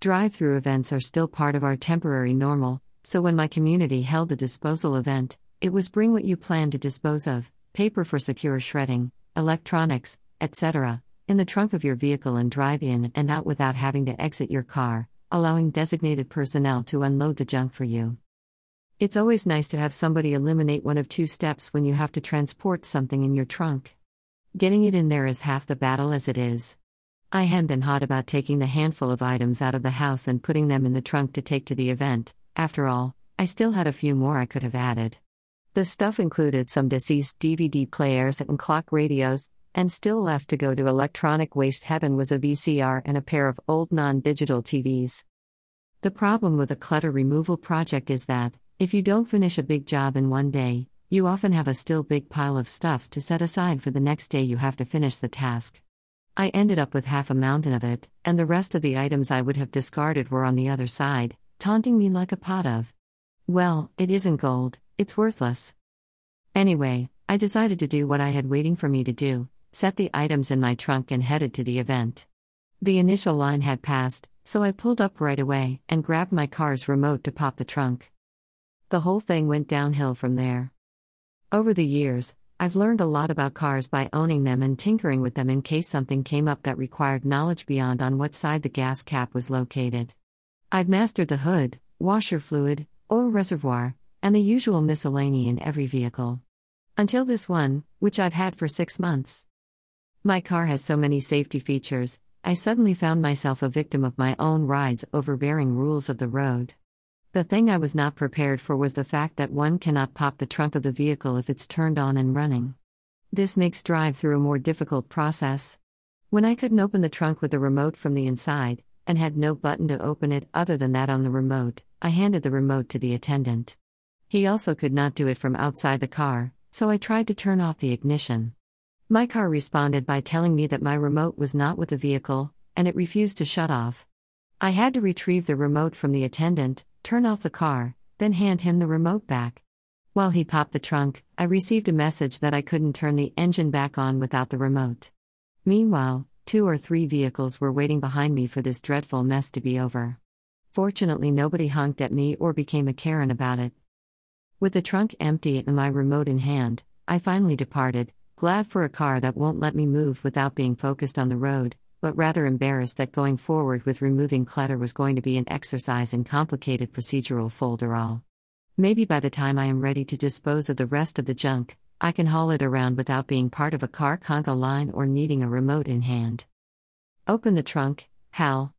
Drive through events are still part of our temporary normal, so when my community held a disposal event, it was bring what you plan to dispose of paper for secure shredding, electronics, etc., in the trunk of your vehicle and drive in and out without having to exit your car, allowing designated personnel to unload the junk for you. It's always nice to have somebody eliminate one of two steps when you have to transport something in your trunk. Getting it in there is half the battle as it is. I had been hot about taking the handful of items out of the house and putting them in the trunk to take to the event, after all, I still had a few more I could have added. The stuff included some deceased DVD players and clock radios, and still left to go to electronic waste heaven was a VCR and a pair of old non digital TVs. The problem with a clutter removal project is that, if you don't finish a big job in one day, you often have a still big pile of stuff to set aside for the next day you have to finish the task. I ended up with half a mountain of it, and the rest of the items I would have discarded were on the other side, taunting me like a pot of. Well, it isn't gold, it's worthless. Anyway, I decided to do what I had waiting for me to do set the items in my trunk and headed to the event. The initial line had passed, so I pulled up right away and grabbed my car's remote to pop the trunk. The whole thing went downhill from there. Over the years, I've learned a lot about cars by owning them and tinkering with them in case something came up that required knowledge beyond on what side the gas cap was located. I've mastered the hood, washer fluid, oil reservoir, and the usual miscellany in every vehicle. Until this one, which I've had for six months. My car has so many safety features, I suddenly found myself a victim of my own ride's overbearing rules of the road. The thing I was not prepared for was the fact that one cannot pop the trunk of the vehicle if it's turned on and running. This makes drive through a more difficult process. When I couldn't open the trunk with the remote from the inside, and had no button to open it other than that on the remote, I handed the remote to the attendant. He also could not do it from outside the car, so I tried to turn off the ignition. My car responded by telling me that my remote was not with the vehicle, and it refused to shut off. I had to retrieve the remote from the attendant, turn off the car, then hand him the remote back. While he popped the trunk, I received a message that I couldn't turn the engine back on without the remote. Meanwhile, two or three vehicles were waiting behind me for this dreadful mess to be over. Fortunately, nobody honked at me or became a Karen about it. With the trunk empty and my remote in hand, I finally departed, glad for a car that won't let me move without being focused on the road, but rather embarrassed that going forward with removing clutter was going to be an exercise in complicated procedural folderol. Maybe by the time I am ready to dispose of the rest of the junk, I can haul it around without being part of a car conga line or needing a remote in hand. Open the trunk, Hal.